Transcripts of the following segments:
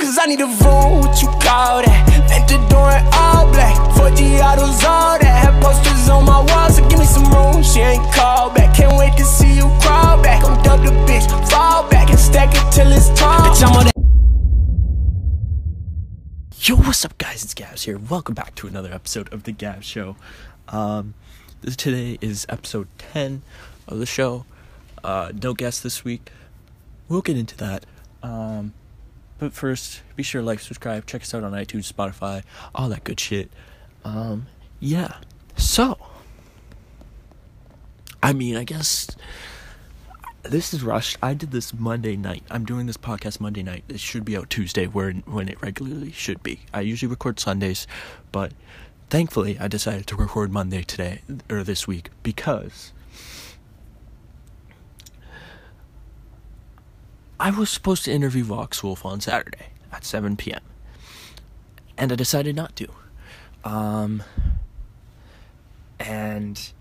Cause I need a room, what you call that? Ventador in all black, 4G autos, all that. Have posters on my wall, so give me some room. She ain't called back, can't wait to see you crawl back. I'm dub the bitch, fall back and stack it till it's tall. Bitch, I'm on that. Yo, what's up, guys? It's Gabzzz here. Welcome back to another episode of the Gabzzz Show. Um, this today is episode ten of the show. Uh, no guest this week. We'll get into that. Um, but first, be sure to like, subscribe, check us out on iTunes, Spotify, all that good shit. Um, yeah. So, I mean, I guess this is rushed. I did this Monday night. I'm doing this podcast Monday night. It should be out Tuesday, where when it regularly should be. I usually record Sundays, but thankfully, I decided to record Monday today or this week because I was supposed to interview Vox Wolf on Saturday at 7 p.m. And I decided not to. Um, and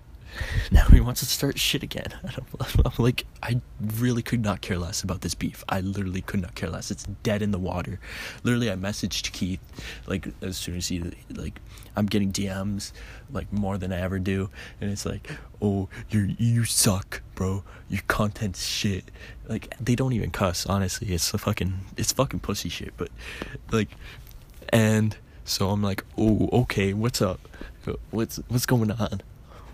now he wants to start shit again. I'm like, I really could not care less about this beef. I literally could not care less. It's dead in the water. Literally, I messaged Keith like as soon as he like I'm getting DMs like more than I ever do, and it's like, oh, you you suck, bro. Your content's shit. Like they don't even cuss. Honestly, it's a fucking it's fucking pussy shit. But like, and so I'm like, oh, okay, what's up? What's what's going on?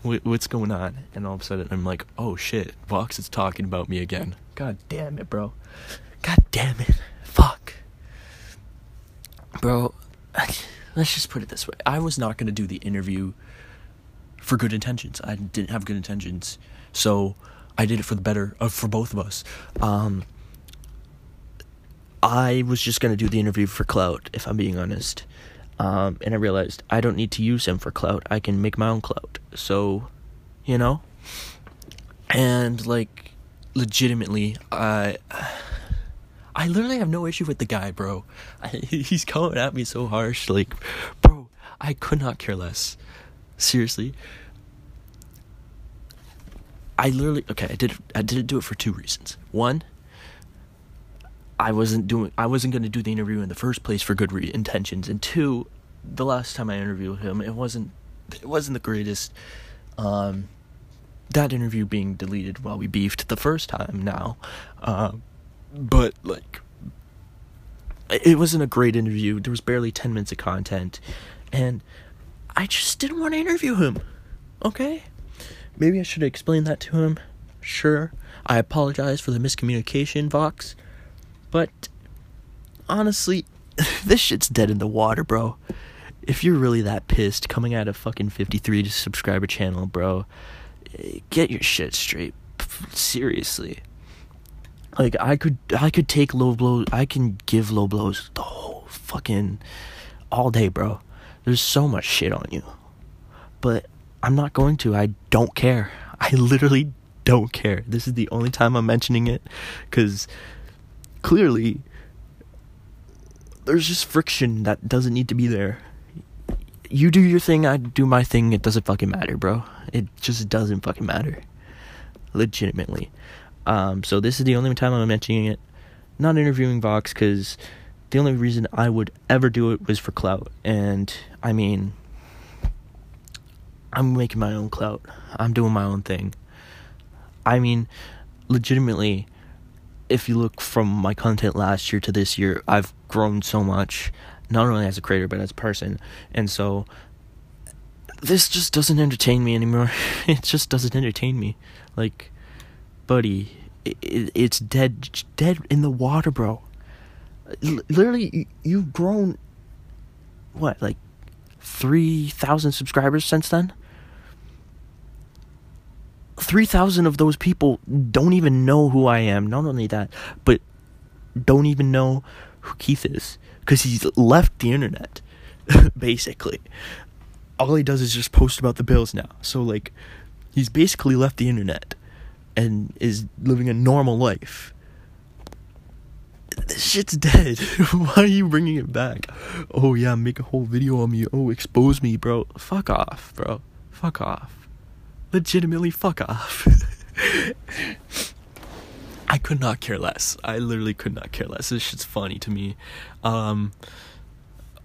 what's going on? And all of a sudden, I'm like, oh shit, Vox is talking about me again. God damn it, bro. God damn it. Fuck. Bro, let's just put it this way. I was not going to do the interview for good intentions. I didn't have good intentions. So I did it for the better of for both of us. Um, I was just to do the interview for clout, if I'm being honest. Um, and I realized I don't need to use him for clout. I can make my own clout. So, you know? And, like, legitimately, I. I literally have no issue with the guy, bro. I, he's coming at me so harsh. Like, bro, I could not care less. Seriously. I literally okay. I did. I didn't do it for two reasons. One, I wasn't doing I wasn't going to do the interview in the first place for good re- intentions and two the last time I interviewed him it wasn't it wasn't the greatest um that interview being deleted while we beefed the first time now uh, but like it wasn't a great interview there was barely 10 minutes of content and I just didn't want to interview him okay maybe I should explain that to him sure I apologize for the miscommunication Vox but honestly, this shit's dead in the water, bro. If you're really that pissed coming out of fucking 53 to subscriber channel, bro, eh, get your shit straight. Seriously. Like I could I could take low blows I can give low blows the whole fucking all day, bro. There's so much shit on you. But I'm not going to. I don't care. I literally don't care. This is the only time I'm mentioning it cuz clearly there's just friction that doesn't need to be there. You do your thing, I do my thing, it doesn't fucking matter, bro. It just doesn't fucking matter. Legitimately. Um, so this is the only time I'm mentioning it. Not interviewing Vox because the only reason I would ever do it was for clout. And I mean, I'm making my own clout. I'm doing my own thing. I mean, legitimately, if you look from my content last year to this year, I've grown so much, not only as a creator but as a person. And so this just doesn't entertain me anymore. it just doesn't entertain me. Like, buddy, it, it, it's dead, dead in the water, bro. L- literally, you've grown what, like three thousand subscribers since then? 3,000 of those people don't even know who I am. Not only that, but don't even know who Keith is because he's left the internet, basically. All he does is just post about the Bills now. So, like, he's basically left the internet and is living a normal life. This shit's dead. Why are you bringing it back? Oh, yeah, make a whole video on me. Oh, expose me, bro. Fuck off, bro. Fuck off legitimately fuck off. I could not care less. I literally could not care less. This shit's funny to me. Um,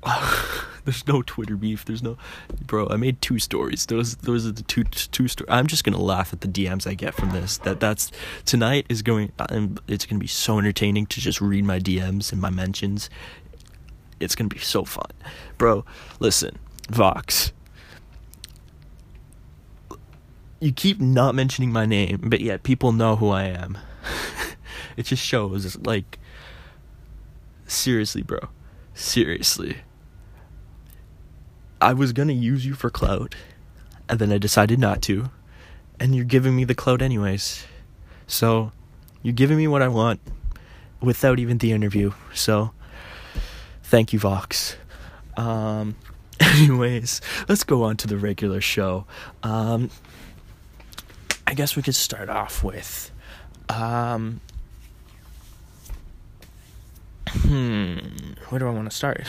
there's no Twitter beef. There's no, bro. I made two stories. Those those are the two two stories. I'm just gonna laugh at the DMs I get from this. That that's tonight is going. It's gonna be so entertaining to just read my DMs and my mentions. It's gonna be so fun, bro. Listen, Vox. You keep not mentioning my name, but yet people know who I am. it just shows, like, seriously, bro. Seriously. I was gonna use you for clout, and then I decided not to, and you're giving me the clout anyways. So, you're giving me what I want without even the interview. So, thank you, Vox. Um, anyways, let's go on to the regular show. Um, I guess we could start off with, um, hmm, where do I want to start?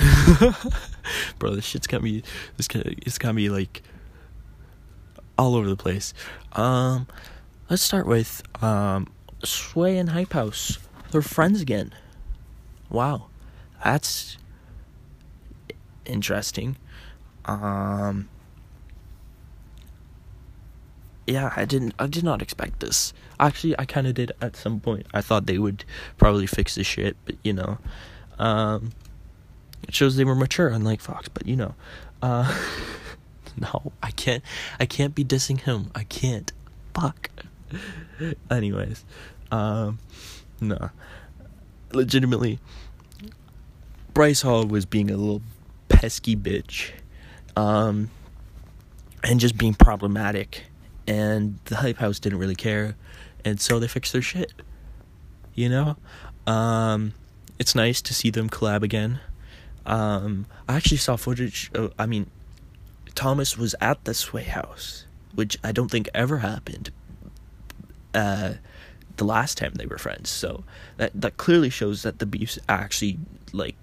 Bro, this shit's got me. This it's got me like all over the place. Um, let's start with um, Sway and Hype House. They're friends again. Wow, that's interesting. Um, yeah, I didn't. I did not expect this. Actually, I kind of did at some point. I thought they would probably fix the shit, but you know, um, it shows they were mature, unlike Vox. But you know, uh, no, I can't. I can't be dissing him. I can't. Fuck. Anyways, um, no, legitimately, Bryce Hall was being a little pesky bitch, um, and just being problematic and the hype house didn't really care and so they fixed their shit you know? Um, it's nice to see them collab again. Um, i actually saw footage of, i mean thomas was at the sway house which i don't think ever happened uh, the last time they were friends so that that clearly shows that the beef's actually like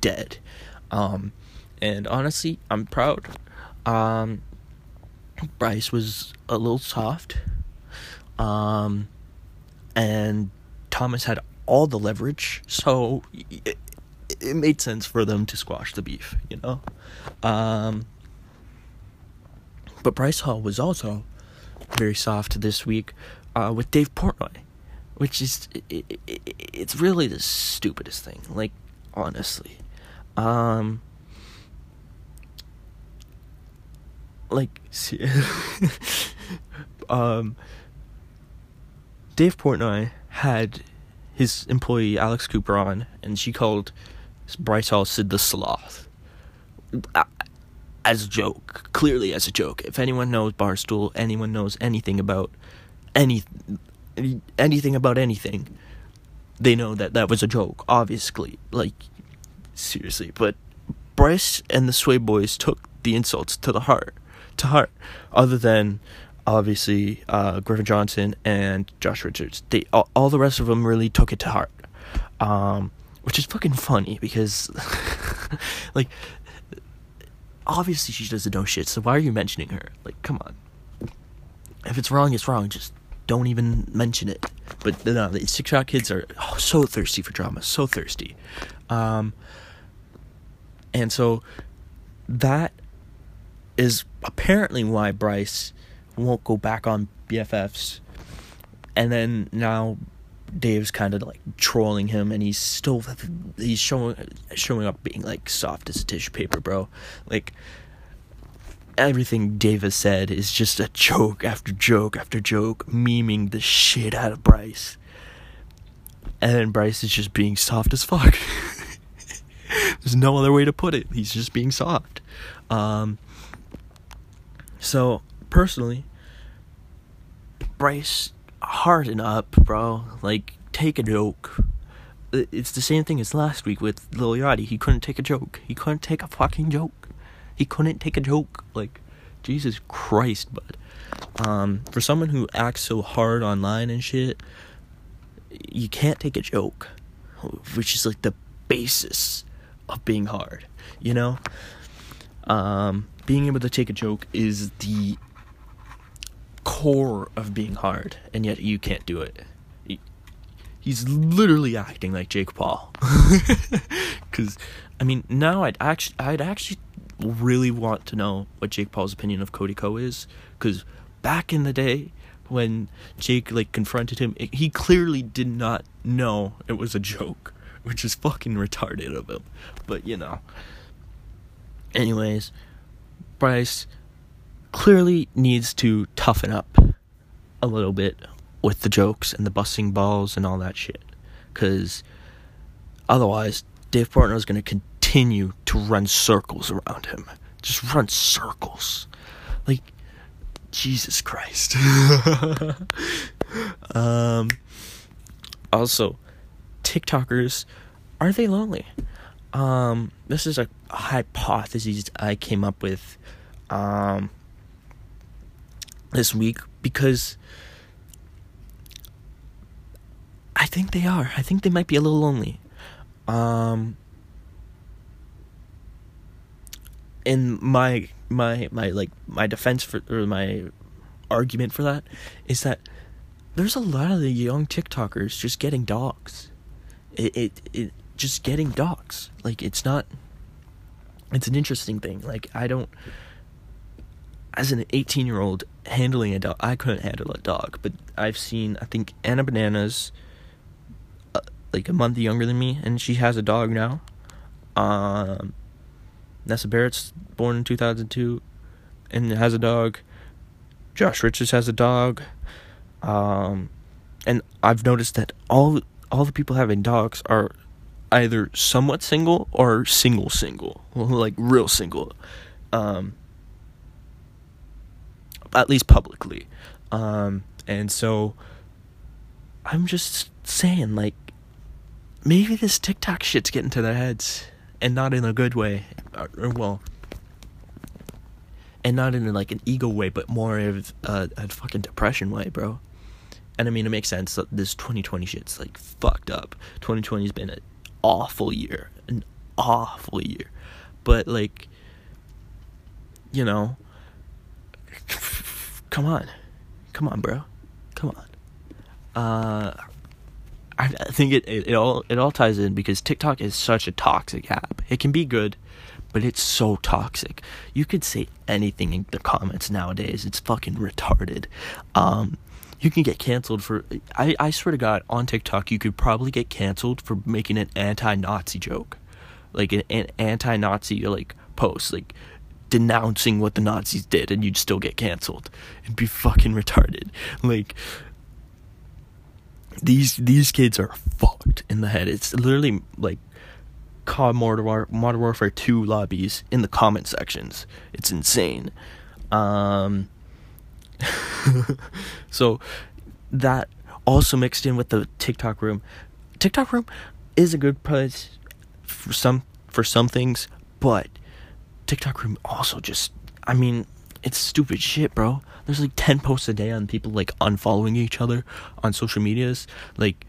dead. Um, and honestly i'm proud. Um, Bryce was a little soft. Um, and Thomas had all the leverage, so it, it made sense for them to squash the beef, you know? Um, but Bryce Hall was also very soft this week uh, with Dave Portnoy, which is, it, it, it's really the stupidest thing, like, honestly. Um, like um Dave Portnoy had his employee Alex Cooper on and she called Bryce Hall Sid the Sloth. As a joke clearly as a joke. If anyone knows Barstool anyone knows anything about any anything about anything they know that that was a joke obviously like seriously. But Bryce and the Sway Boys took the insults to the heart to heart, other than obviously uh, Griffin Johnson and Josh Richards. They all, all, the rest of them really took it to heart, um, which is fucking funny because, like, obviously she doesn't know shit. So why are you mentioning her? Like, come on. If it's wrong, it's wrong. Just don't even mention it. But no, the Shot kids are oh, so thirsty for drama, so thirsty. Um, and so that is apparently why Bryce won't go back on BFFs. And then now Dave's kind of like trolling him, and he's still he's showing showing up being like soft as tissue paper, bro. Like everything Dave has said is just a joke after joke after joke, memeing the shit out of Bryce. And then Bryce is just being soft as fuck. There's no other way to put it. He's just being soft. Um, so personally, Bryce, harden up, bro. Like, take a joke. It's the same thing as last week with Lil Yachty. He couldn't take a joke. He couldn't take a fucking joke. He couldn't take a joke. Like, Jesus Christ, bud. um, for someone who acts so hard online and shit, you can't take a joke, which is like the basis of being hard, you know? Um, being able to take a joke is the core of being hard, and yet you can't do it. he's literally acting like Jake Paul. Cuz I mean, now I'd actually I'd actually really want to know what Jake Paul's opinion of Cody Ko is cuz back in the day when Jake like confronted him, it, he clearly did not know it was a joke, which is fucking retarded of him. But you know. Anyways, Bryce clearly needs to toughen up a little bit with the jokes and the busting balls and all that shit. Because otherwise, Dave Portnoy is going to continue to run circles around him. Just run circles. Like, Jesus Christ. um, also, TikTokers, are they lonely? Um, this is a hypothesis I came up with um, this week because I think they are. I think they might be a little lonely. Um, in my my my like my defense for or my argument for that is that there's a lot of the young TikTokers just getting dogs. It it it just getting dogs. Like it's not. It's an interesting thing. Like I don't. As an 18 year old handling a dog, I couldn't handle a dog. But I've seen. I think Anna Bananas. Uh, like a month younger than me, and she has a dog now. Um, Nessa Barrett's born in 2002 and has a dog. Josh Richards has a dog. Um, and I've noticed that all all the people having dogs are either somewhat single or single single, like real single. Um, at least publicly. Um, and so I'm just saying like maybe this TikTok shit's getting to their heads and not in a good way. Or, or well, and not in like an ego way, but more of a, a fucking depression way, bro. And I mean, it makes sense that this 2020 shit's like fucked up. 2020's been an awful year, an awful year. But like, you know, come on, come on, bro, come on. Uh, I, think it, it, it all it all ties in because TikTok is such a toxic app. It can be good, but it's so toxic. You could say anything in the comments nowadays. It's fucking retarded. Um, you can get canceled for. I, I swear to God, on TikTok, you could probably get canceled for making an anti-Nazi joke, like an, an anti-Nazi like post, like denouncing what the Nazis did, and you'd still get canceled. It'd be fucking retarded. Like these these kids are fucked in the head. It's literally like COD Modern, War- Modern Warfare 2 lobbies in the comment sections. It's insane. Um, so that also mixed in with the TikTok room. TikTok room is a good place for some for some things, but TikTok room also just I mean, it's stupid shit, bro. There's like 10 posts a day on people like unfollowing each other on social medias. Like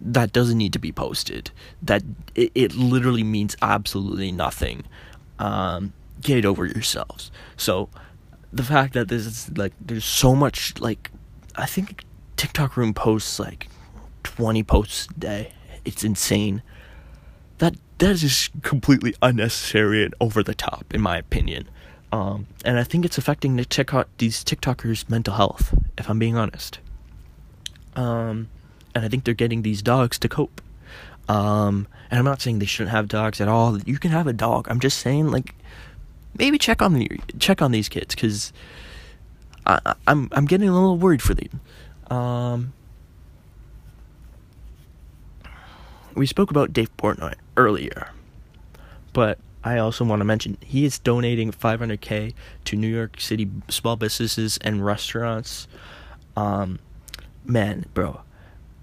that doesn't need to be posted. That it, it literally means absolutely nothing. Um, get it over yourselves. So the fact that this is like there's so much like I think TikTok room posts like 20 posts a day. It's insane. That that is just completely unnecessary and over the top in my opinion. Um, and I think it's affecting the TikTok these TikTokers' mental health. If I'm being honest. Um, and I think they're getting these dogs to cope. Um, and I'm not saying they shouldn't have dogs at all. You can have a dog. I'm just saying like maybe check on the check on these kids because I'm I'm getting a little worried for them. Um, we spoke about Dave Portnoy earlier, but I also want to mention he is donating 500k to New York City small businesses and restaurants. Um, man, bro,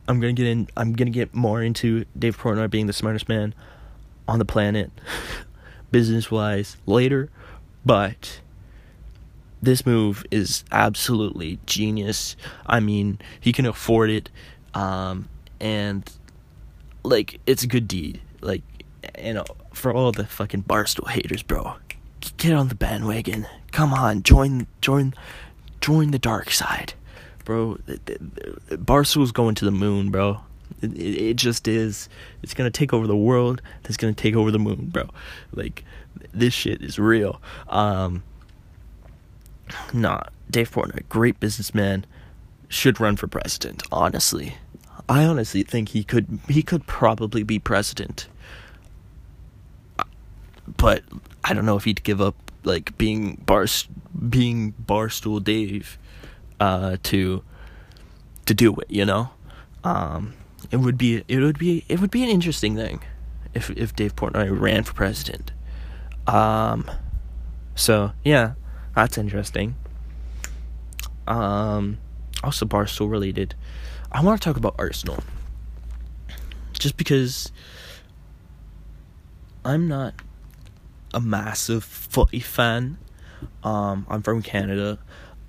I'm gonna get in. I'm gonna get more into Dave Portnoy being the smartest man on the planet, business wise, later. But this move is absolutely genius. I mean, he can afford it, um, and like it's a good deed. Like you know, for all the fucking barstool haters, bro, get on the bandwagon. Come on, join, join, join the dark side, bro. Barstool's going to the moon, bro. It, it, it just is. It's gonna take over the world. It's gonna take over the moon, bro. Like this shit is real. Um, nah, Dave Portnoy, great businessman, should run for president. Honestly, I honestly think he could. He could probably be president. But I don't know if he'd give up like being bar being barstool Dave uh, to to do it. You know, um, it would be it would be it would be an interesting thing if if Dave Portnoy ran for president. Um, so yeah, that's interesting. Um, also barstool related. I want to talk about Arsenal. Just because I'm not a massive footy fan. Um, I'm from Canada.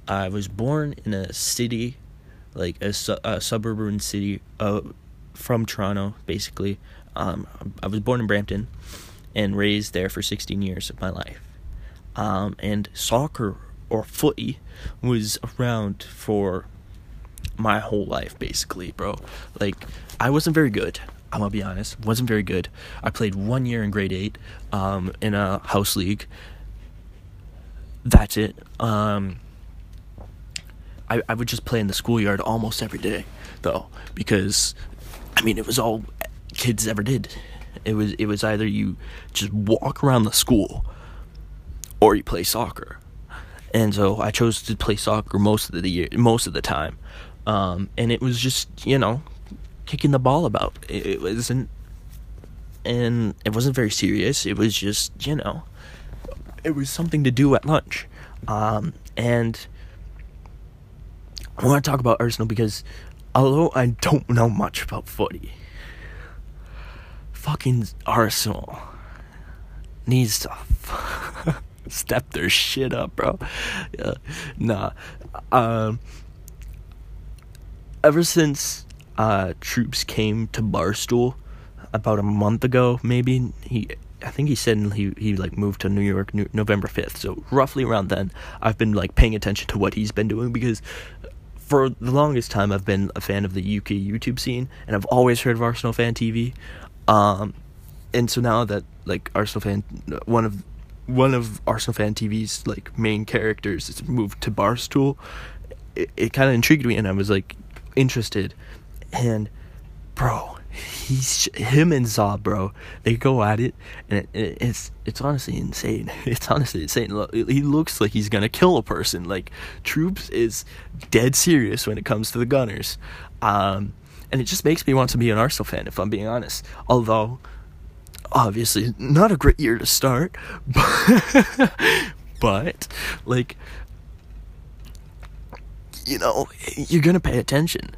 I was born in a city, like a, su- a suburban city uh, from Toronto, basically. Um, I was born in Brampton and raised there for 16 years of my life. Um, and soccer or footy was around for my whole life, basically, bro. Like, I wasn't very good. I'm gonna be honest, wasn't very good. I played one year in grade eight, um, in a house league. That's it. Um, I I would just play in the schoolyard almost every day, though, because, I mean, it was all kids ever did. It was it was either you just walk around the school, or you play soccer, and so I chose to play soccer most of the year, most of the time, um, and it was just you know kicking the ball about. It, it wasn't, and it wasn't very serious. It was just, you know, it was something to do at lunch. Um, and I want to talk about Arsenal because although I don't know much about footy, fucking Arsenal needs to step their shit up, bro. Yeah, nah. Um, ever since uh, Troopz came to Barstool about a month ago, maybe he. I think he said he he like moved to New York New, November fifth. So roughly around then, I've been like paying attention to what he's been doing because for the longest time I've been a fan of the UK YouTube scene and I've always heard of Arsenal Fan TV. Um, and so now that like Arsenal Fan, one of one of Arsenal Fan TV's like main characters moved to Barstool, it, it kind of intrigued me and I was like interested and bro, he's him and Zob, bro. They go at it, and it, it's it's honestly insane. It's honestly insane. He looks like he's gonna kill a person. Like Troopz is dead serious when it comes to the Gunners, um, and it just makes me want to be an Arsenal fan if I'm being honest. Although, obviously, not a great year to start, but, like you know, you're gonna pay attention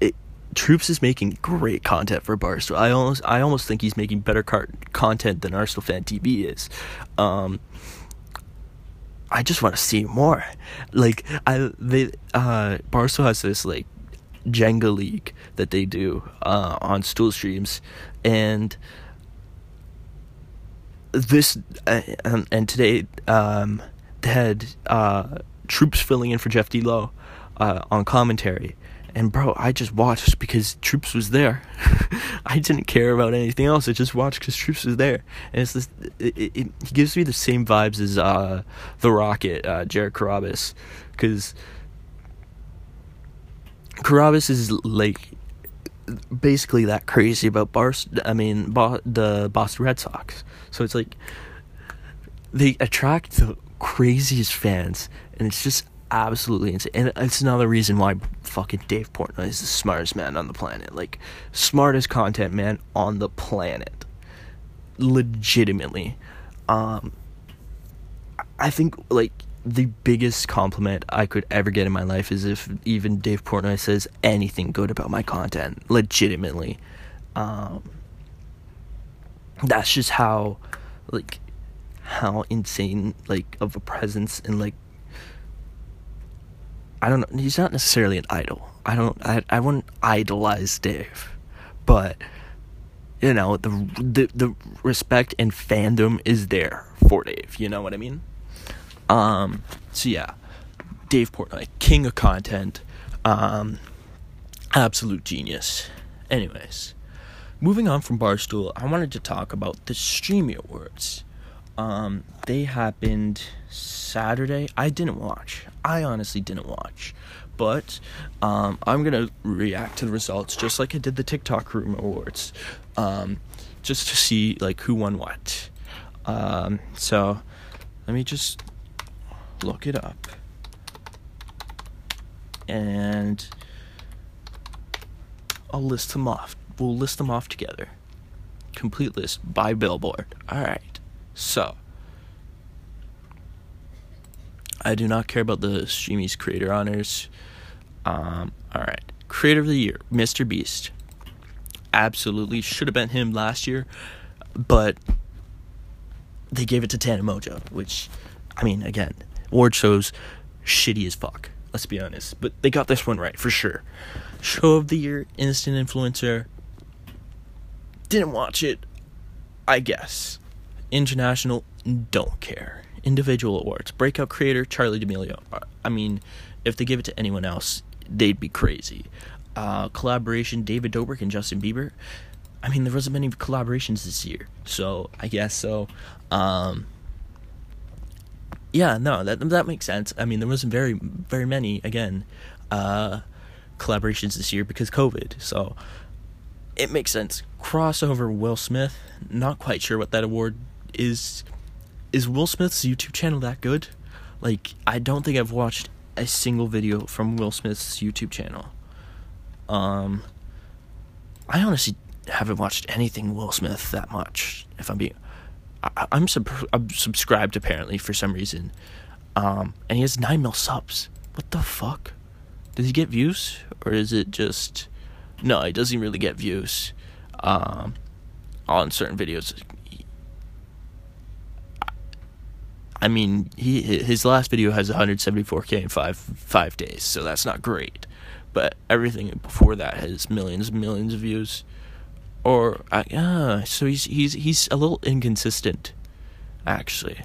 it, Troopz is making great content for Barstool. I almost I almost think he's making better car- content than Arsenal Fan TV is. Um, I just want to see more. Like I they uh Barstool has this like Jenga league that they do uh, on stool streams and this uh, and, today um they had uh Troopz filling in for Jeff D Lowe uh, on commentary and bro, I just watched because Troopz was there. I didn't care about anything else. I just watched because Troopz was there, and it's this. It, it, it gives me the same vibes as uh, the Rocket, uh, Jared Carrabis, because Carrabis is like basically that crazy about Bars. I mean, Bo- the Boston Red Sox. So it's like they attract the craziest fans, and it's just absolutely insane. And it's another reason why fucking Dave Portnoy is the smartest man on the planet. Like, smartest content man on the planet. Legitimately. Um, I think, like, the biggest compliment I could ever get in my life is if even Dave Portnoy says anything good about my content. Legitimately. Um, that's just how, like, how insane, like, of a presence and, like, I don't know. He's not necessarily an idol. I don't. I. I wouldn't idolize Dave, but you know the the the respect and fandom is there for Dave. You know what I mean? Um. So yeah, Dave Portnoy, king of content. Um. absolute genius. Anyways, moving on from Barstool, I wanted to talk about the Streamy Awards. Um, they happened Saturday. I didn't watch. I honestly didn't watch. But um, I'm gonna react to the results just like I did the TikTok Room Awards, um, just to see like who won what. Um, so let me just look it up, and I'll list them off. We'll list them off together. Complete list by Billboard. All right. So I do not care about the Streamies Creator Honors. Um, all right. Creator of the Year, Mr. Beast. Absolutely should have been him last year, but they gave it to Tana Mongeau, which, I mean, again, award shows shitty as fuck. Let's be honest, but they got this one right for sure. Show of the Year, Instant Influencer. Didn't watch it, I guess. International, don't care individual awards. Breakout creator Charli D'Amelio. Uh, I mean, if they give it to anyone else, they'd be crazy. Uh, collaboration David Dobrik and Justin Bieber. I mean, there wasn't many collaborations this year, so I guess so. Um, yeah, no, that that makes sense. I mean, there wasn't very very many again uh, collaborations this year because COVID, so it makes sense. Crossover Will Smith. Not quite sure what that award is is Will Smith's YouTube channel that good? Like, I don't think I've watched a single video from Will Smith's YouTube channel. Um, I honestly haven't watched anything Will Smith that much. If I'm being, I, am sub- I'm subscribed apparently for some reason. Um, and he has nine mil subs. What the fuck? Does he get views or is it just? No, he doesn't really get views. Um, on certain videos, I mean, he his last video has 174k in five five days, so that's not great. But everything before that has millions and millions of views. Or uh, uh, so he's he's he's a little inconsistent, actually,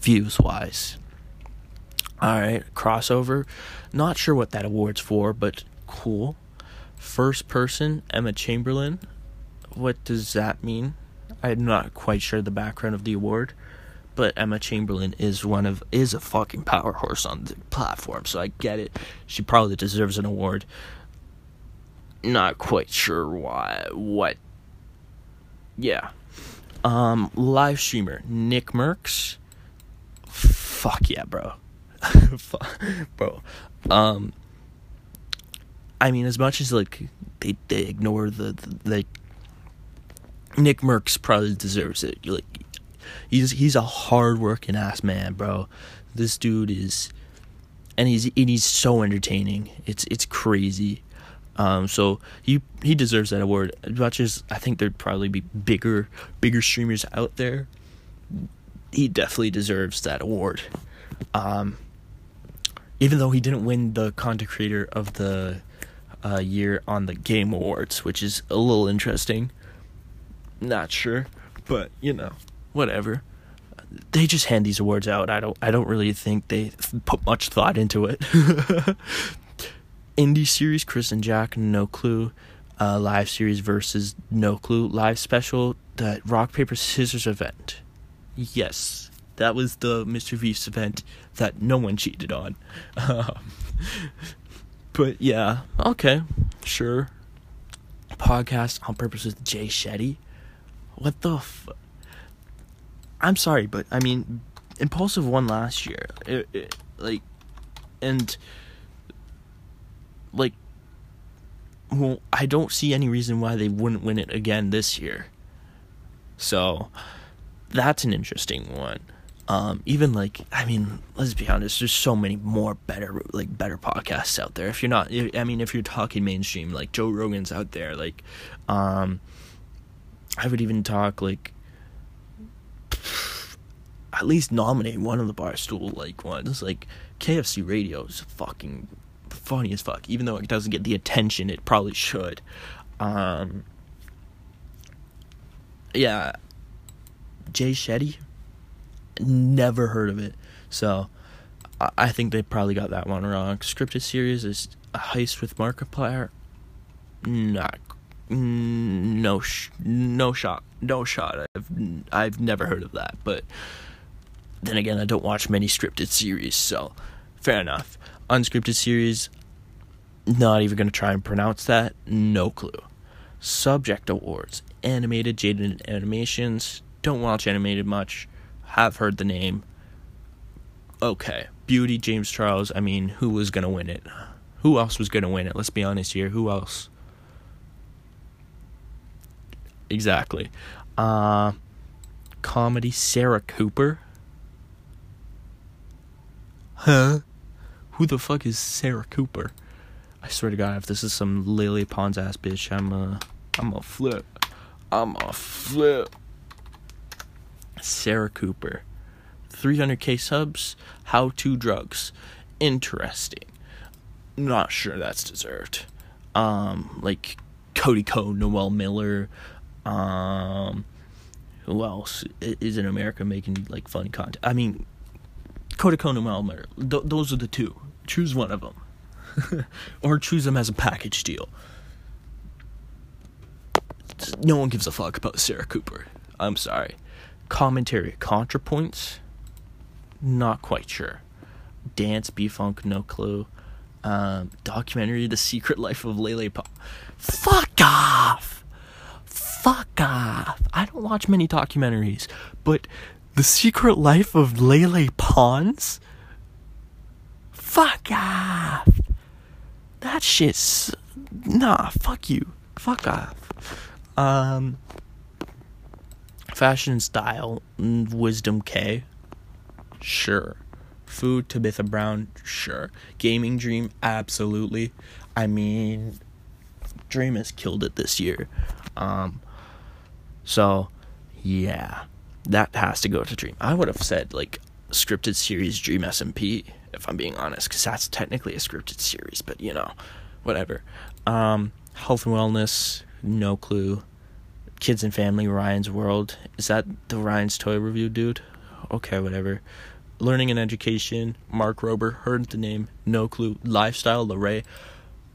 views wise. All right, crossover. Not sure what that award's for, but cool. First person, Emma Chamberlain. What does that mean? I'm not quite sure the background of the award but Emma Chamberlain is one of is a fucking power horse on the platform, so I get it. She probably deserves an award. Not quite sure why. What? Yeah. Um, live streamer Nick Mercs. Fuck yeah, bro. bro. Um. I mean, as much as like they they ignore the, the like Nick Mercs probably deserves it. Like he's he's a hardworking ass man, bro. This dude is, and he's and he's so entertaining. It's it's crazy. Um, so he he deserves that award. As I think there'd probably be bigger bigger streamers out there, he definitely deserves that award. Um, even though he didn't win the content creator of the uh, year on the Game Awards, which is a little interesting. Not sure, but you know whatever. They just hand these awards out. I don't. I don't really think they put much thought into it. Indie series, Chris and Jack, no clue. Uh, live series versus no clue. Live special, the rock paper scissors event. Yes, that was the Mr. Beast event that no one cheated on. but yeah, okay, sure. Podcast on purpose with Jay Shetty. What the? I'm sorry, but I mean, Impulsive won last year. It, it, like, and like, well, I don't see any reason why they wouldn't win it again this year. So, that's an interesting one. Um, even like, I mean, let's be honest. There's so many more better, like, better podcasts out there. If you're not, I mean, if you're talking mainstream, like Joe Rogan's out there. Like, um, I would even talk like at least nominate one of the barstool like ones. Like KFC Radio is fucking funny as fuck, even though it doesn't get the attention it probably should. Um, yeah, Jay Shetty, never heard of it, so I think they probably got that one wrong. Scripted series is a heist with Markiplier. not no sh- no shot no shot. I've i've never heard of that but then again i don't watch many scripted series so fair enough. Unscripted series not even going to try and pronounce that no clue subject awards animated Jaiden animations don't watch animated much have heard the name okay beauty james charles i mean who was going to win it who else was going to win it let's be honest here who else exactly. Uh, comedy Sarah Cooper. Huh? Who the fuck is Sarah Cooper? I swear to God, if this is some Lele Pons ass bitch, I'm a, I'm a flip. I'm a flip. Sarah Cooper. 300k subs. How to drugs. Interesting. Not sure that's deserved. Um, like Cody Ko, Noel Miller, um, who else is in America making like funny content? I mean, Cody and Noel Th- those are the two. Choose one of them, or choose them as a package deal. No one gives a fuck about Sarah Cooper. I'm sorry. Commentary, ContraPoints. Not quite sure. Dance, B Funk, no clue. Um, documentary, The Secret Life of Lele Pons. Fuck off! fuck off. I don't watch many documentaries, but The Secret Life of Lele Pons? Fuck off. That shit's. Nah, fuck you. Fuck off. Um. Fashion style, Wisdom Kaye. Sure. Food, Tabitha Brown. Sure. Gaming Dream, absolutely. I mean, Dream has killed it this year. Um, so, yeah, that has to go to Dream. I would have said like scripted series Dream SMP if I'm being honest, because that's technically a scripted series, but you know, whatever. Um, health and wellness, no clue. Kids and family, Ryan's World. Is that the Ryan's Toy Review dude? Okay, whatever. Learning and education, Mark Rober, heard the name, no clue. Lifestyle, Lorray.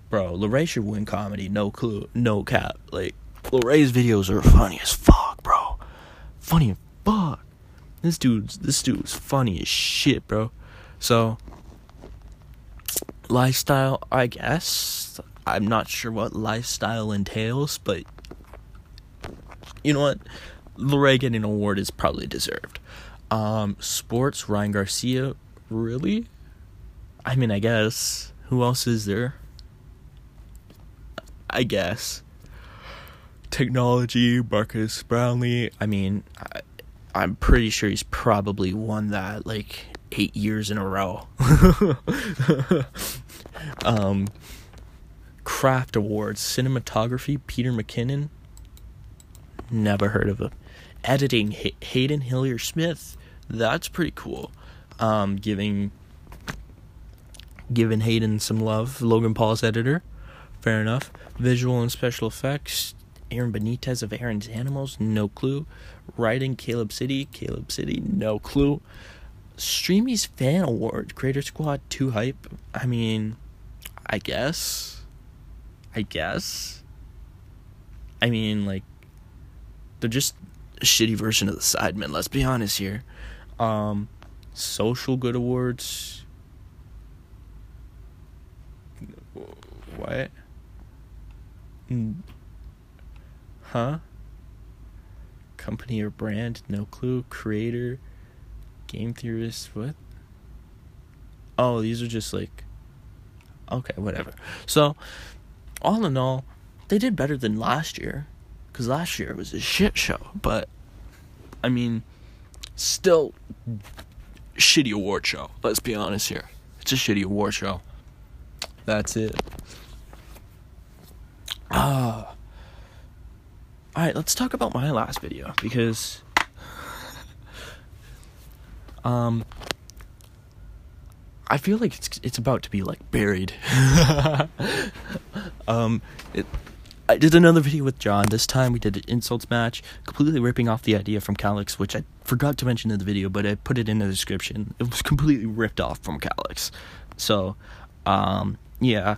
Bro, Lorray should win comedy, no clue, no cap. Like, Ray's videos are funny as fuck, bro. Funny as fuck. This dude's this dude's funny as shit, bro. So lifestyle, I guess. I'm not sure what lifestyle entails, but you know what? Lorray getting an award is probably deserved. Um, sports, Ryan Garcia, really? I mean, I guess. Who else is there? I guess technology, Marques Brownlee. I mean, I, I'm pretty sure he's probably won that like eight years in a row. um, craft awards, cinematography, Peter McKinnon. Never heard of him. Editing, Hay- Hayden Hillier Smith. That's pretty cool. Um, giving giving Hayden some love. Logan Paul's editor. Fair enough. Visual and special effects. Aaron Benitez of Aaron's Animals, no clue. Writing Caleb City, Caleb City, no clue. Streamy's Fan Award, Creator Squad 2 Hype. I mean, I guess. I guess. I mean, like, they're just a shitty version of the Sidemen, let's be honest here. Um, Social Good Awards. What? Huh? Company or brand? No clue. Creator? Game theorist? What? Oh, these are just like. Okay, whatever. So, all in all, they did better than last year. Because last year was a shit show. But, I mean, still shitty award show. Let's be honest here. It's a shitty award show. That's it. Ah. All right, let's talk about my last video because um I feel like it's it's about to be like buried. um it I did another video with John. This time we did an insults match, completely ripping off the idea from Calix, which I forgot to mention in the video, but I put it in the description. It was completely ripped off from Calix. So, um, yeah.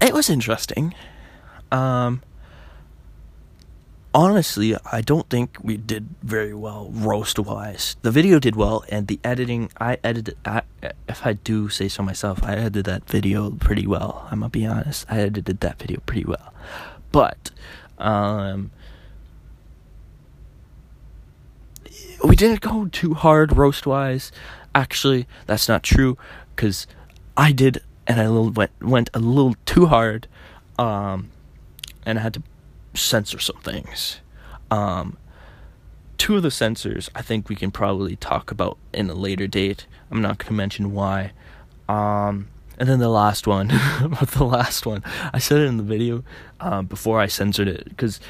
It was interesting. Um, honestly, I don't think we did very well roast wise. The video did well, and the editing, I edited. I, if I do say so myself, I edited that video pretty well. I'm gonna be honest. I edited that video pretty well, but um, we didn't go too hard roast wise. Actually, that's not true, because I did, and I went went a little too hard, um, and I had to censor some things. Um, two of the censors I think we can probably talk about in a later date. I'm not going to mention why. Um, and then the last one, the last one, I said it in the video um, before I censored it because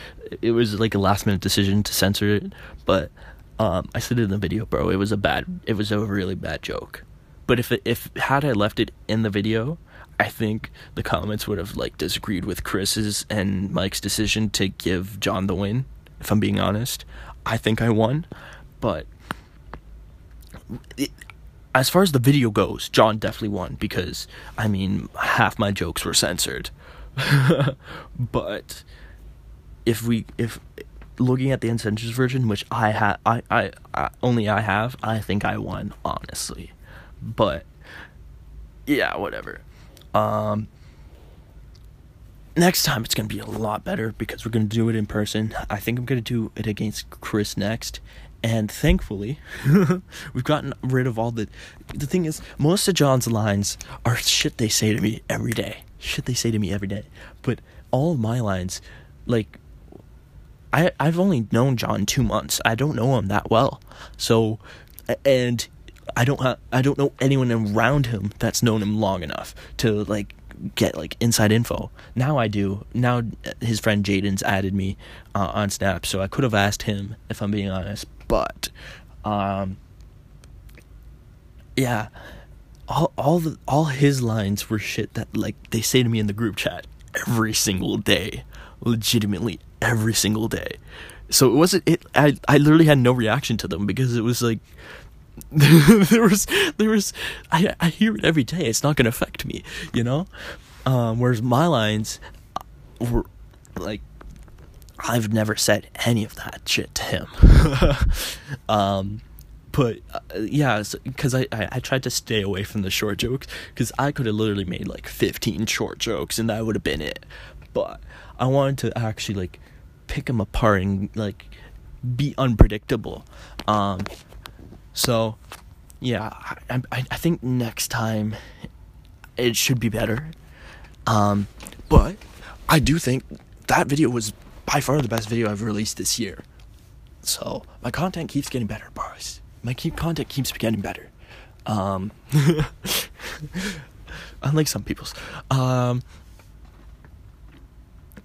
it was like a last minute decision to censor it. But um, I said it in the video, bro. It was a bad, it was a really bad joke. But if it, if had I left it in the video, I think the comments would have like disagreed with Chris's and Mike's decision to give John the win. If I'm being honest, I think I won, but it, as far as the video goes, John definitely won because I mean half my jokes were censored. but if we if looking at the uncensored version, which I had I, I I only I have, I think I won honestly. But yeah, whatever. Um, next time it's gonna be a lot better because we're gonna do it in person. I think I'm gonna do it against Chris next, and thankfully, we've gotten rid of all the. The thing is, most of John's lines are shit they say to me every day. Shit they say to me every day. But all of my lines, like, I I've only known John two months. I don't know him that well, so, and I don't ha- I don't know anyone around him that's known him long enough to like get like inside info. Now I do. Now his friend Jaden's added me uh, on Snap, so I could have asked him if I'm being honest, but um yeah, all all the all his lines were shit that like they say to me in the group chat every single day, legitimately every single day. So it wasn't it I I literally had no reaction to them because it was like there was there was I I hear it every day. It's not gonna affect me, you know. Um, whereas my lines were like I've never said any of that shit to him. um, but uh, yeah, because I, I I tried to stay away from the short jokes because I could have literally made like fifteen short jokes and that would have been it. But I wanted to actually like pick them apart and like be unpredictable. Um, so, yeah, I, I, think next time it should be better. Um, but I do think that video was by far the best video I've released this year. So my content keeps getting better, boys. My keep content keeps getting better. Um, unlike some people's. Um,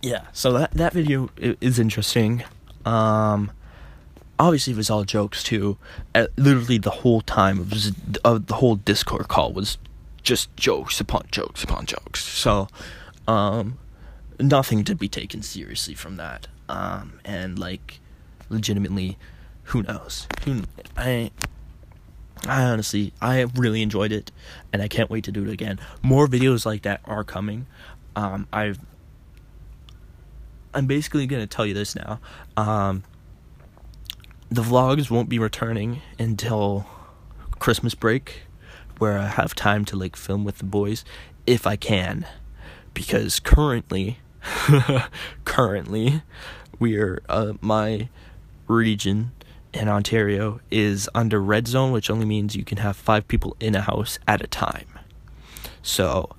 yeah, so that that video is interesting. Um, obviously it was all jokes too. Uh, literally the whole time was uh, the whole Discord call was just jokes upon jokes upon jokes. So, um, nothing to be taken seriously from that. Um, and like, legitimately, who knows? Who I. I honestly, I really enjoyed it, and I can't wait to do it again. More videos like that are coming. Um, I've, I'm basically gonna tell you this now. Um, the vlogs won't be returning until Christmas break, where I have time to like film with the boys if I can, because currently, currently, we are uh, my region in Ontario is under red zone, which only means you can have five people in a house at a time. So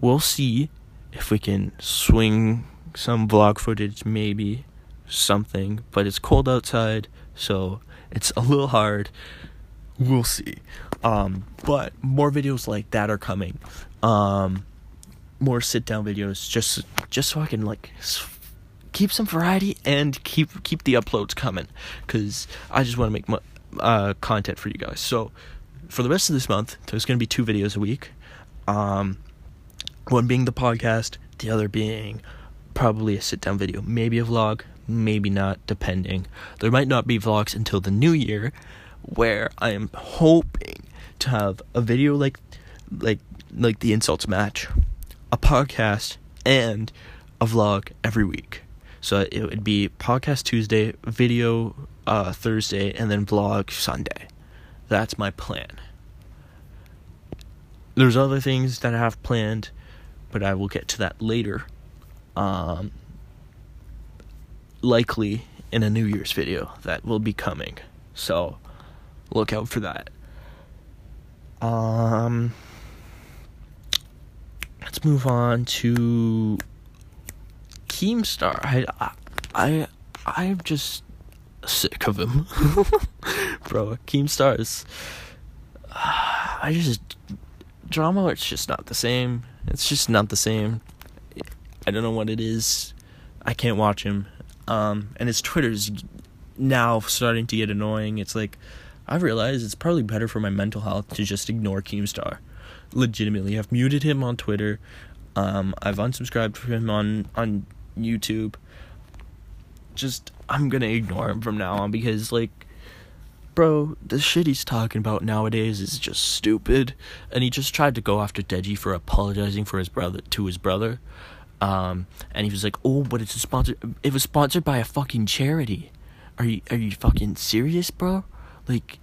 we'll see if we can swing some vlog footage, maybe something. But it's cold outside so it's a little hard. We'll see. Um, but more videos like that are coming. Um, more sit down videos, just just so I can like keep some variety and keep keep the uploads coming, because I just want to make my, uh, content for you guys. So for the rest of this month, there's gonna be two videos a week. Um, one being the podcast, the other being probably a sit down video, maybe a vlog, maybe not, depending. There might not be vlogs until the new year, where I am hoping to have a video like like like the insults match, a podcast, and a vlog every week. So it would be podcast Tuesday, video uh, Thursday, and then vlog Sunday. That's my plan. There's other things that I have planned, but I will get to that later. Um, likely in a New Year's video that will be coming. So look out for that. Um, let's move on to Keemstar. I, I, I'm just sick of him, bro. Keemstar is. Uh, I just drama. It's just not the same. It's just not the same. I don't know what it is. I can't watch him. Um, and his Twitter's now starting to get annoying. It's like I realize it's probably better for my mental health to just ignore Keemstar. Legitimately, I've muted him on Twitter. Um, I've unsubscribed from him on on YouTube. Just I'm gonna ignore him from now on because like, bro, the shit he's talking about nowadays is just stupid. And he just tried to go after Deji for apologizing for his brother to his brother. Um, and he was like, "Oh, but it's a sponsor. It was sponsored by a fucking charity. Are you are you fucking serious, bro? Like,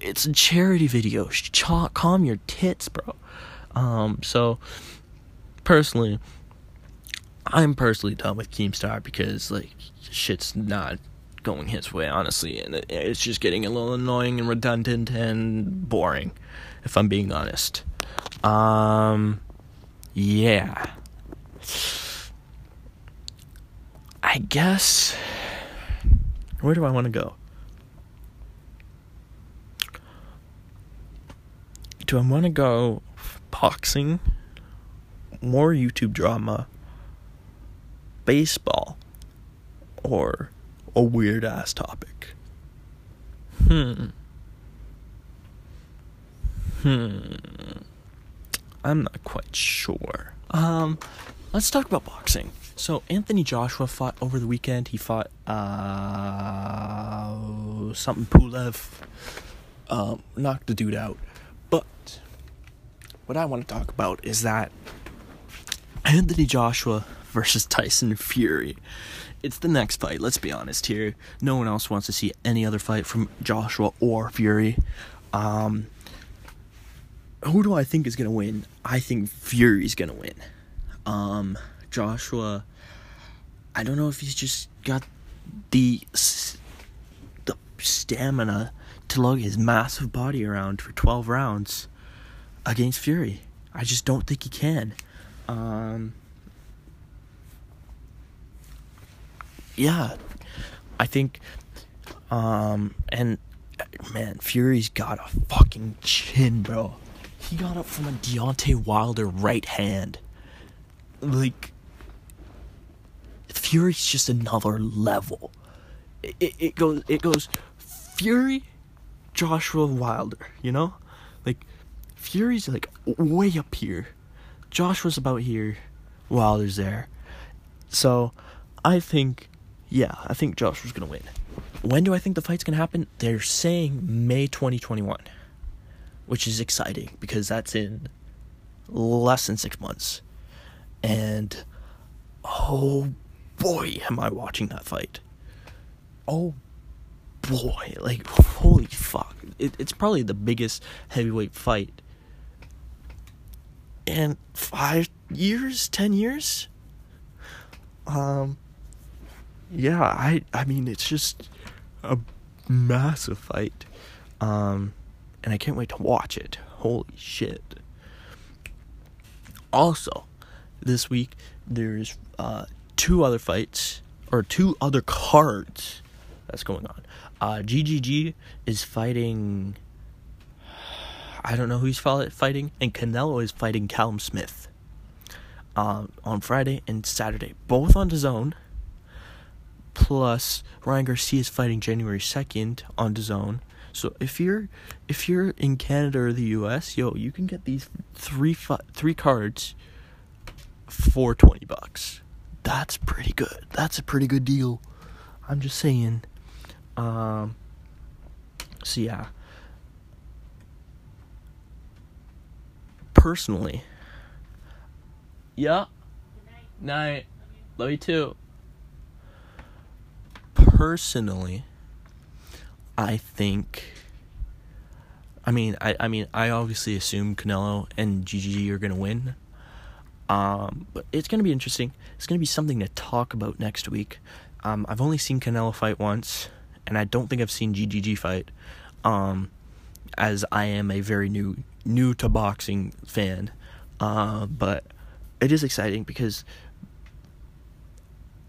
it's a charity video. Ch- calm your tits, bro." Um, so personally, I'm personally done with Keemstar because like shit's not going his way, honestly, and it's just getting a little annoying and redundant and boring, if I'm being honest. Um, yeah. I guess. Where do I want to go? Do I want to go boxing, more YouTube drama, baseball, or a weird ass topic? Hmm. Hmm. I'm not quite sure. Um, let's talk about boxing. So Anthony Joshua fought over the weekend. He fought uh something Pulev. Um, knocked the dude out. But what I want to talk about is that Anthony Joshua versus Tyson Fury. It's the next fight, let's be honest here. No one else wants to see any other fight from Joshua or Fury. Um, who do I think is to win? I think Fury's to win. Um, Joshua, I don't know if he's just got the the stamina to lug his massive body around for 12 rounds against Fury. I just don't think he can. Um, yeah, I think, um, and man, Fury's got a fucking chin, bro. He got up from a Deontay Wilder right hand like Fury's just another level. It, it, it goes it goes Fury, Joshua Wilder, you know? Like Fury's like way up here. Joshua's about here, Wilder's there. So I think yeah, I think Joshua's gonna win. When do I think the fight's gonna happen? They're saying May 2021, which is exciting because that's in less than six months. And oh boy, am I watching that fight. Oh boy, like holy fuck. It, it's probably the biggest heavyweight fight in five years, ten years. Um, yeah, I I mean it's just a massive fight, um, and I can't wait to watch it. Holy shit! Also, this week there's uh, two other fights or two other cards that's going on. Uh, GGG is fighting. I don't know who he's fighting, and Canelo is fighting Callum Smith uh, on Friday and Saturday, both on DAZN. Plus, Ryan Garcia is fighting January second on DAZN. So if you're if you're in Canada or the U.S., yo, you can get these three three cards for 20 bucks. That's pretty good. That's a pretty good deal. I'm just saying. Um, so, yeah. Personally, yeah. Night. Love you too. Personally, I think. I mean, I, I mean, I obviously assume Canelo and GGG are gonna win. Um, but it's gonna be interesting. It's gonna be something to talk about next week. Um, I've only seen Canelo fight once, and I don't think I've seen GGG fight. Um, as I am a very new new to boxing fan. Uh, but it is exciting because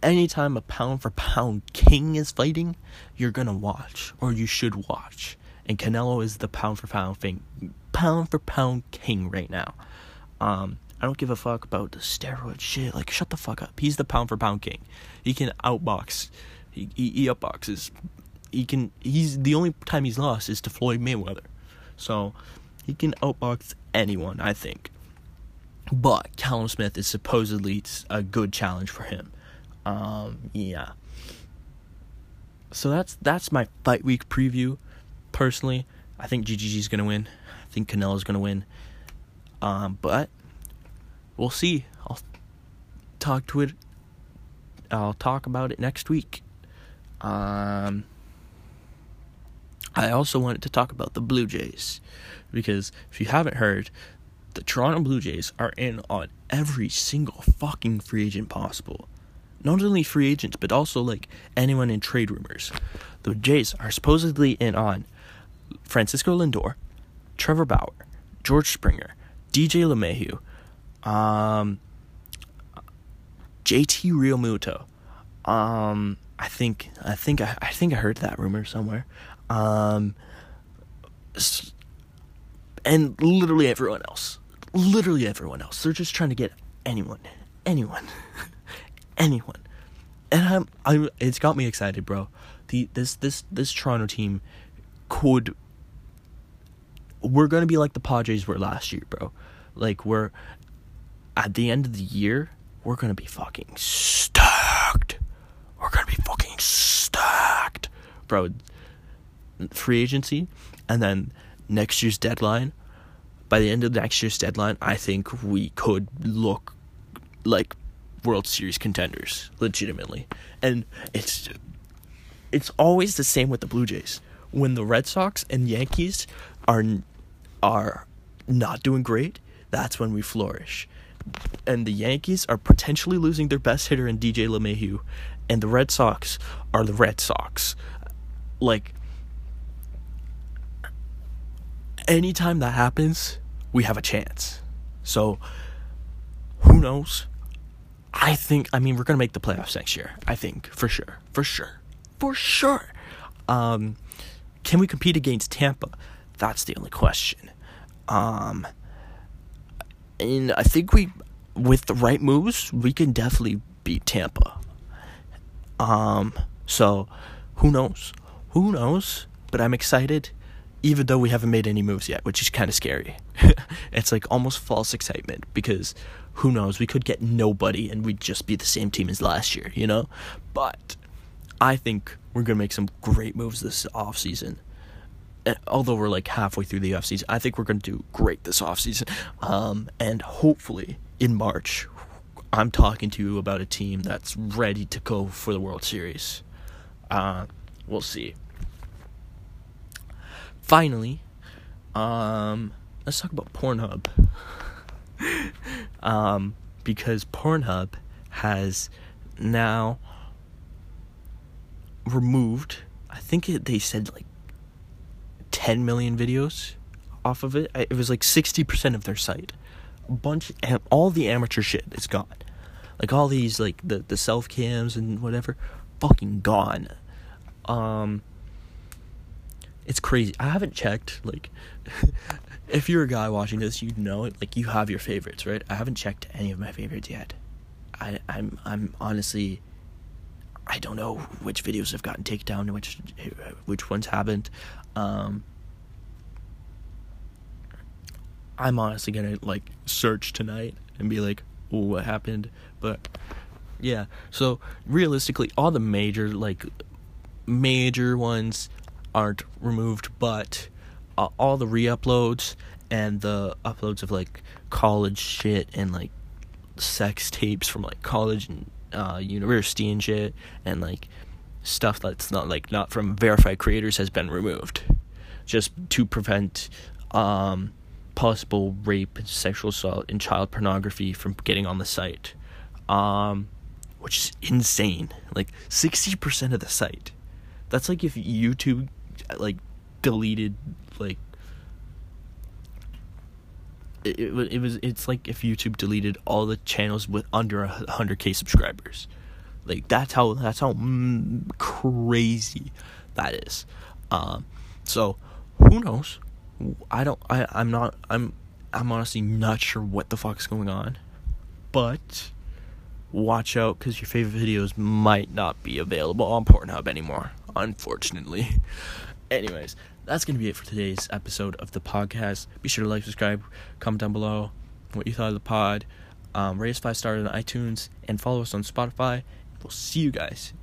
anytime a pound for pound king is fighting, you're gonna watch or you should watch. And Canelo is the pound for pound thing, pound for pound king right now. Um, I don't give a fuck about the steroid shit. Like, shut the fuck up. He's the pound for pound king. He can outbox. He he, he outboxes. He can. He's the only time he's lost is to Floyd Mayweather. So he can outbox anyone, I think. But Callum Smith is supposedly a good challenge for him. Um, yeah. So that's that's my fight week preview. Personally, I think GGG's gonna win. I think Canelo's gonna win. Um, but we'll see. I'll talk to it. I'll talk about it next week. Um, I also wanted to talk about the Blue Jays because if you haven't heard, the Toronto Blue Jays are in on every single fucking free agent possible. Not only free agents, but also like anyone in trade rumors. The Jays are supposedly in on Francisco Lindor, Trevor Bauer, George Springer, DJ LeMahieu, um, JT Realmuto. Um, I think I think I, I think I heard that rumor somewhere. Um, and literally everyone else. Literally everyone else. They're just trying to get anyone, anyone, anyone. And I'm, I'm, it's got me excited, bro. The this this this Toronto team could. We're gonna be like the Padres were last year, bro. Like we're at the end of the year, we're gonna be fucking stacked. We're gonna be fucking stacked, bro. Free agency, and then next year's deadline, by the end of next year's deadline, I think we could look like World Series contenders, legitimately. And it's it's always the same with the Blue Jays. When the Red Sox and Yankees are are not doing great, that's when we flourish. And the Yankees are potentially losing their best hitter in DJ LeMahieu, and the Red Sox are the Red Sox. Like anytime that happens, we have a chance. So, who knows? I think, I mean, we're going to make the playoffs next year. I think, for sure. For sure. For sure. Um, can we compete against Tampa? That's the only question. Um, and I think we, with the right moves, we can definitely beat Tampa. Um, so, who knows? Who knows? But I'm excited even though we haven't made any moves yet, which is kind of scary. it's like almost false excitement because who knows, we could get nobody and we'd just be the same team as last year, you know? But I think we're going to make some great moves this off season. Although we're like halfway through the off season, I think we're going to do great this off season. Um, and hopefully in March, I'm talking to you about a team that's ready to go for the World Series. Uh, we'll see finally, um, let's talk about Pornhub. um, because Pornhub has now removed, I think it, they said like 10 million videos off of it. It was like 60% of their site. A bunch, all the amateur shit is gone. Like all these, like the, the self cams and whatever, fucking gone. Um, it's crazy. I haven't checked like if you're a guy watching this, you know it. Like you have your favorites, right? I haven't checked any of my favorites yet. I I'm I'm honestly I don't know which videos have gotten taken down which which ones haven't. Um I'm honestly gonna like search tonight and be like, what happened? But yeah, so realistically, all the major like major ones aren't removed, but uh, all the re-uploads and the uploads of like college shit and like sex tapes from like college and uh, university and shit, and like stuff that's not like not from verified creators has been removed, just to prevent um, possible rape, sexual assault, and child pornography from getting on the site, um, which is insane. Like sixty percent of the site. That's like if YouTube like deleted like it, it, it was it's like if YouTube deleted all the channels with under a 100k subscribers. Like that's how that's how mm, crazy that is. Um, so who knows? I don't. I I'm not. I'm I'm honestly not sure what the fuck's going on, but watch out because your favorite videos might not be available on Pornhub anymore. Unfortunately. Anyways, that's to be it for today's episode of the podcast. Be sure to like, subscribe, comment down below what you thought of the pod. Um, rate five stars on iTunes and follow us on Spotify. We'll see you guys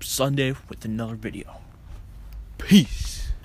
Sunday with another video. Peace.